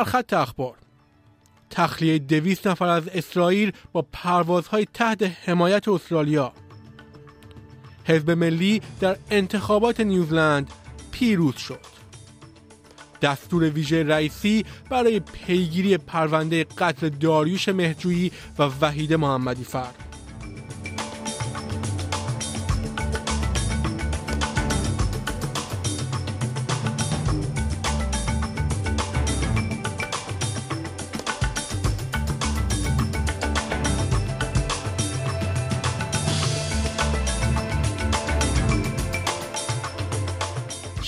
سرخط اخبار. تخلیه دویست نفر از اسرائیل با پروازهای تحت حمایت استرالیا. حزب ملی در انتخابات نیوزلند پیروز شد. دستور ویژه رئیسی برای پیگیری پرونده قتل داریوش مهجویی و وحید محمدی فرد.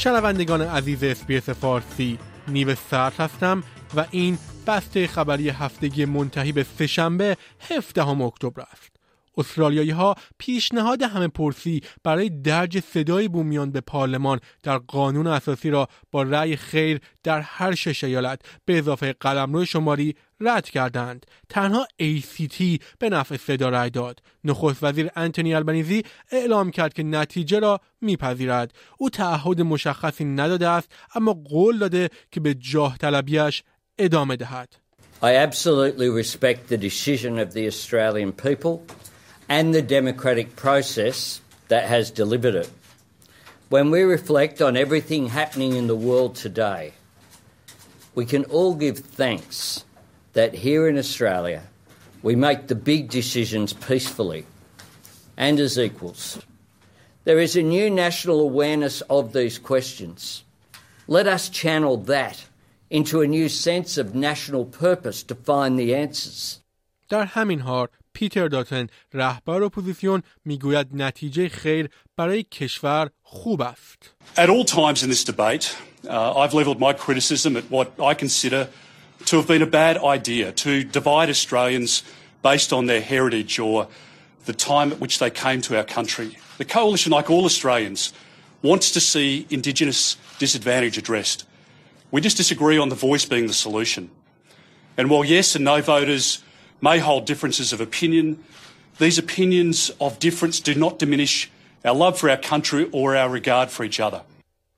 شنوندگان عزیز SBS فارسی نیو صدر هستم و این بسته خبری هفتگی منتهی به سه‌شنبه 17 اکتبر است. استرالیایی ها پیشنهاد همه پرسی برای درج صدای بومیان به پارلمان در قانون اساسی را با رأی خیر در هر شش ایالت به اضافه قلمرو شمالی رد کردند. تنها ACT به نفع صدا رأی داد. نخست وزیر آنتونی آلبانیزی اعلام کرد که نتیجه را میپذیرد. او تعهد مشخصی نداده است اما قول داده که به جاه طلبیش ادامه دهد. I absolutely respect the decision of the Australian people. and the democratic process that has delivered it. When we reflect on everything happening in the world today, we can all give thanks that here in Australia we make the big decisions peacefully and as equals. There is a new national awareness of these questions. Let us channel that into a new sense of national purpose to find the answers. در همین حال پیتر داتن رهبر اپوزیسیون میگوید نتیجه خیر برای کشور خوب است. At all times in this debate, uh, I've leveled my criticism at what I consider to have been a bad idea to divide Australians based on their heritage or the time at which they came to our country. The coalition, like all Australians, wants to see Indigenous disadvantage addressed. We just disagree on the voice being the solution. And while yes and no voters may hold differences of opinion, these opinions of difference do not diminish our love for our country or our regard for each other.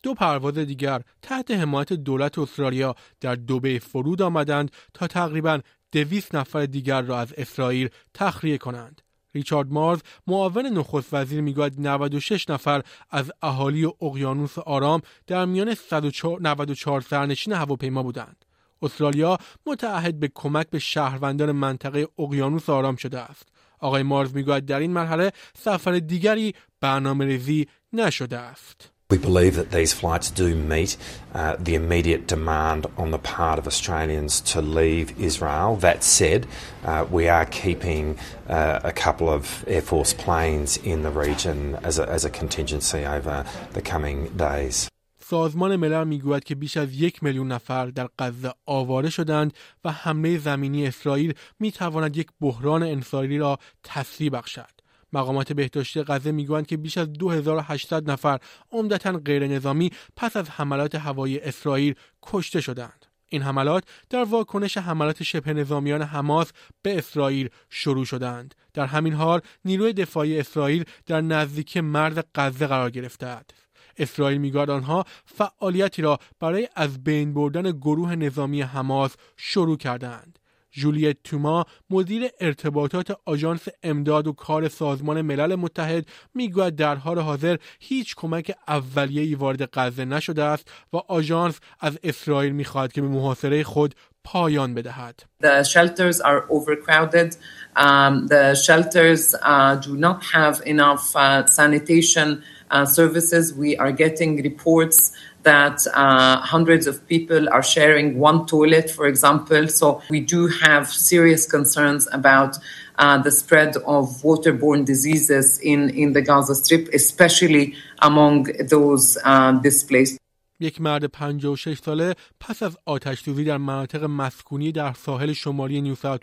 دو پرواز دیگر تحت حمایت دولت استرالیا در دوبه فرود آمدند تا تقریبا دویست نفر دیگر را از اسرائیل تخلیه کنند. ریچارد مارز معاون نخست وزیر می‌گوید 96 نفر از اهالی اقیانوس آرام در میان 194 سرنشین هواپیما بودند. استرالیا متعهد به کمک به شهروندان منطقه اقیانوس آرام شده است. آقای مارز می‌گوید در این مرحله سفر دیگری برنامه ریزی نشده است. We believe that these flights do meet uh, the immediate demand on the part of Australians to leave Israel. That said, uh, we are keeping uh, a couple of Air Force planes in the region as a, as a contingency over the coming days. سازمان ملل می‌گوید که بیش از یک میلیون نفر در غزه آواره شدند و حمله زمینی اسرائیل می تواند یک بحران انسانی را تسریع بخشد. مقامات بهداشتی غزه می‌گویند که بیش از 2800 نفر عمدتا غیر نظامی پس از حملات هوایی اسرائیل کشته شدند. این حملات در واکنش حملات شبه نظامیان حماس به اسرائیل شروع شدند. در همین حال نیروی دفاعی اسرائیل در نزدیکی مرز غزه قرار گرفته است. اسرائیل می‌گوید آنها فعالیتی را برای از بین بردن گروه نظامی حماس شروع کردند. جولیت توما مدیر ارتباطات آژانس امداد و کار سازمان ملل متحد می‌گوید در حال حاضر هیچ کمک اولیه‌ای وارد غزه نشده است و آژانس از اسرائیل می‌خواهد که به محاصره خود پایان بدهد. The shelters are overcrowded. Um, the shelters uh, do not have enough uh, sanitation services. We are getting reports that uh, hundreds of people are sharing one toilet, for example. So we do have serious concerns about uh, the spread of waterborne diseases in, in the Gaza Strip, especially among those uh, displaced. یک مرد 56 ساله پس از آتش سوزی در مناطق مسکونی در ساحل شمالی نیو ساوت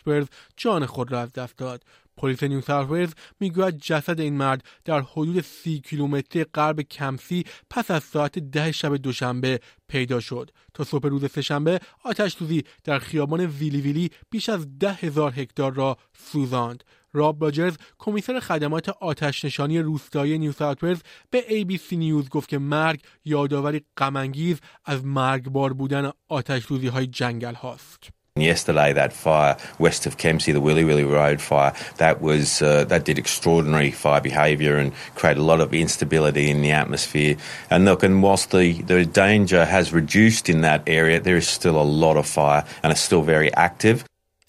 جان خود را از دست داد. پلیس نیو ساوت می‌گوید جسد این مرد در حدود سی کیلومتری غرب کمسی پس از ساعت ده شب دوشنبه پیدا شد تا صبح روز سهشنبه آتش سوزی در خیابان ویلی ویلی بیش از ده هزار هکتار را سوزاند راب راجرز کمیسر خدمات آتش نشانی روستایی نیو ساوت به ABC نیوز گفت که مرگ یادآوری غمانگیز از مرگبار بودن آتش های جنگل هاست. Yesterday, that fire west of Kempsey, the Willy Willy Road fire, that was uh, that did extraordinary fire behaviour and created a lot of instability in the atmosphere. And look, and whilst the, the danger has reduced in that area, there is still a lot of fire and it's still very active.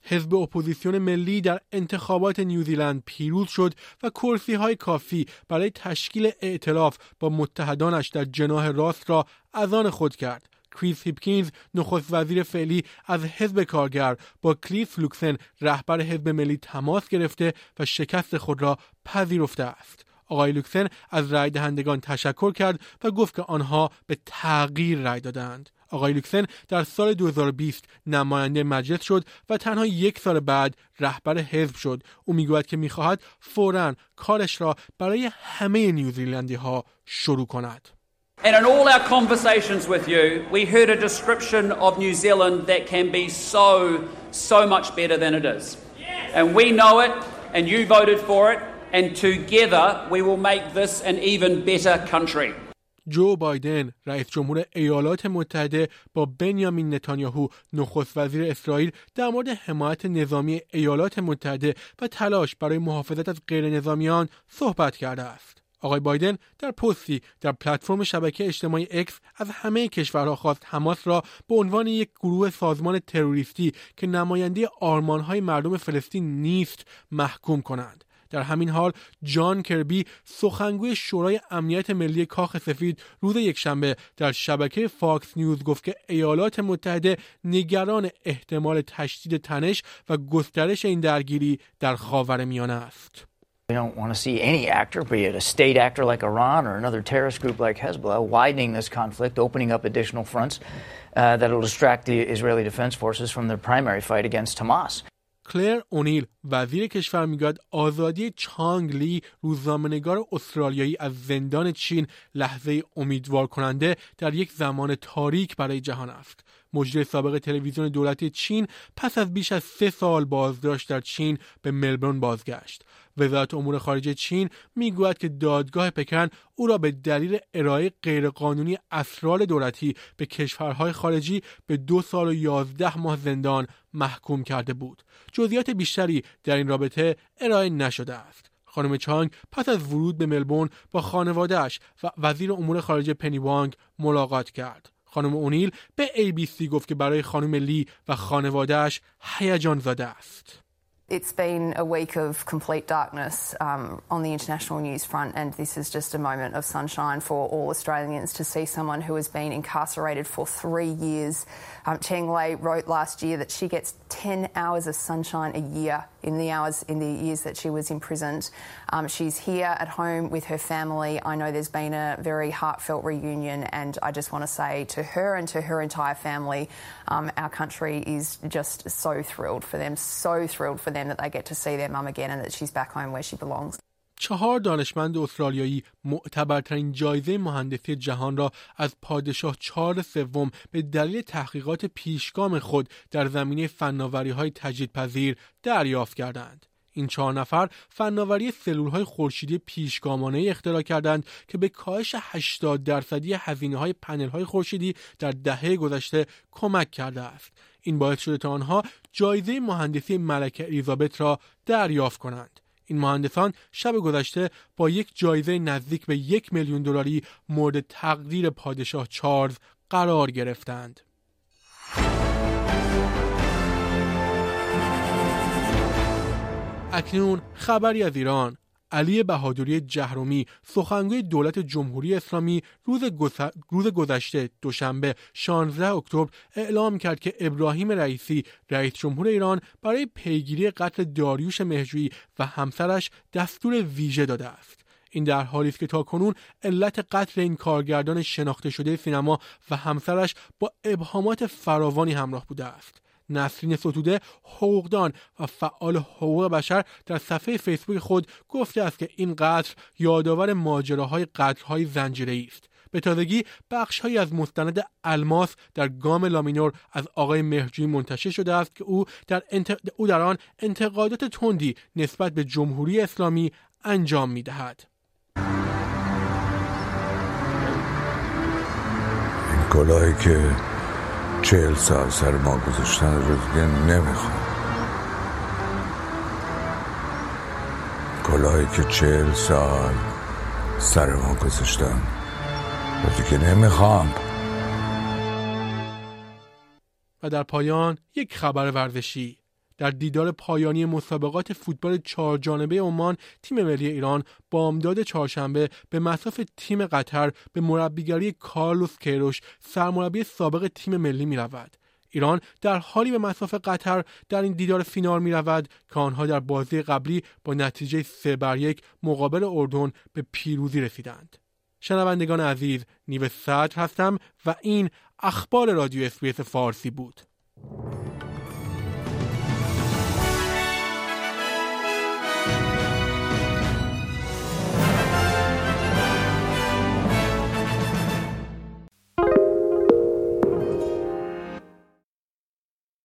حزب اپوزیسیون ملی در انتخابات نیوزیلند پیروز شد و کرسی های کافی برای تشکیل ائتلاف با متحدانش در جناح راست را از آن خود کرد. کریس هیپکینز نخست وزیر فعلی از حزب کارگر با کلیف لوکسن رهبر حزب ملی تماس گرفته و شکست خود را پذیرفته است. آقای لوکسن از رای دهندگان تشکر کرد و گفت که آنها به تغییر رای دادند. آقای لوکسن در سال 2020 نماینده مجلس شد و تنها یک سال بعد رهبر حزب شد. او می‌گوید که می‌خواهد فورا کارش را برای همه نیوزیلندی ها شروع کند. And in all our conversations with you, we heard a description of New Zealand that can be so, so much better than it is. And we know it, and you voted for it, and together we will make this an even better country. جو بایدن رئیس جمهور ایالات متحده با بنیامین نتانیاهو نخست وزیر اسرائیل در مورد حمایت نظامی ایالات متحده و تلاش برای محافظت از غیر نظامیان صحبت کرده است. آقای بایدن در پستی در پلتفرم شبکه اجتماعی اکس از همه کشورها خواست حماس را به عنوان یک گروه سازمان تروریستی که نماینده آرمانهای مردم فلسطین نیست محکوم کنند. در همین حال جان کربی سخنگوی شورای امنیت ملی کاخ سفید روز یکشنبه در شبکه فاکس نیوز گفت که ایالات متحده نگران احتمال تشدید تنش و گسترش این درگیری در خاورمیانه است. We don't want to see any actor, be it a state actor like Iran or another terrorist group like Hezbollah, widening this conflict, opening up additional fronts uh, that will distract the Israeli Defense Forces from their primary fight against Hamas. کلر اونیل وزیر کشور می‌گوید آزادی چانگ لی روزنامه‌نگار استرالیایی از زندان چین لحظه امیدوار کننده در یک زمان تاریک برای جهان است مجری سابق تلویزیون دولتی چین پس از بیش از سه سال بازداشت در چین به ملبورن بازگشت وزارت امور خارجه چین می‌گوید که دادگاه پکن او را به دلیل ارائه غیرقانونی اسرار دولتی به کشورهای خارجی به دو سال و یازده ماه زندان محکوم کرده بود. جزئیات بیشتری در این رابطه ارائه نشده است. خانم چانگ پس از ورود به ملبورن با خانوادهش و وزیر امور خارجه پنی وانگ ملاقات کرد. خانم اونیل به ABC گفت که برای خانم لی و خانوادهش هیجان زده است. It's been a week of complete darkness um, on the international news front, and this is just a moment of sunshine for all Australians to see someone who has been incarcerated for three years. Um, Cheng Lei wrote last year that she gets 10 hours of sunshine a year in the hours in the years that she was imprisoned. Um, she's here at home with her family. I know there's been a very heartfelt reunion, and I just want to say to her and to her entire family, um, our country is just so thrilled for them, so thrilled for them that they get to see their mum again and that she's back home where she belongs. چهار دانشمند استرالیایی معتبرترین جایزه مهندسی جهان را از پادشاه چهار سوم به دلیل تحقیقات پیشگام خود در زمینه فناوری های تجدیدپذیر دریافت کردند. این چهار نفر فناوری سلول های خورشیدی پیشگامانه اختراع کردند که به کاهش 80 درصدی هزینه های پنل های خورشیدی در دهه گذشته کمک کرده است. این باعث شده تا آنها جایزه مهندسی ملکه الیزابت را دریافت کنند. این مهندسان شب گذشته با یک جایزه نزدیک به یک میلیون دلاری مورد تقدیر پادشاه چارلز قرار گرفتند. اکنون خبری از ایران علی بهادری جهرومی سخنگوی دولت جمهوری اسلامی روز, روز گذشته دوشنبه 16 اکتبر اعلام کرد که ابراهیم رئیسی رئیس جمهور ایران برای پیگیری قتل داریوش مهجویی و همسرش دستور ویژه داده است. این در حالی است که تا کنون علت قتل این کارگردان شناخته شده سینما و همسرش با ابهامات فراوانی همراه بوده است. نسرین ستوده حقوقدان و فعال حقوق بشر در صفحه فیسبوک خود گفته است که این قتل یادآور ماجراهای قتلهای زنجیره‌ای است به تازگی بخشهایی از مستند الماس در گام لامینور از آقای مهرجویی منتشر شده است که او در, او در آن انتقادات تندی نسبت به جمهوری اسلامی انجام می دهد. این کلاهی که چهل سال سر ما گذاشتن رو دیگه نمی‌خوام. کلاهی که چهل سال سر ما گذاشتن رو دیگه نمی‌خوام. و در پایان یک خبر ورزشی. در دیدار پایانی مسابقات فوتبال چهار جانبه عمان تیم ملی ایران بامداد چهارشنبه به مصاف تیم قطر به مربیگری کارلوس کیروش سرمربی سابق تیم ملی می رود. ایران در حالی به مصاف قطر در این دیدار فینال می رود که آنها در بازی قبلی با نتیجه سه بر یک مقابل اردن به پیروزی رسیدند. شنوندگان عزیز نیو صدر هستم و این اخبار رادیو SBS فارسی بود.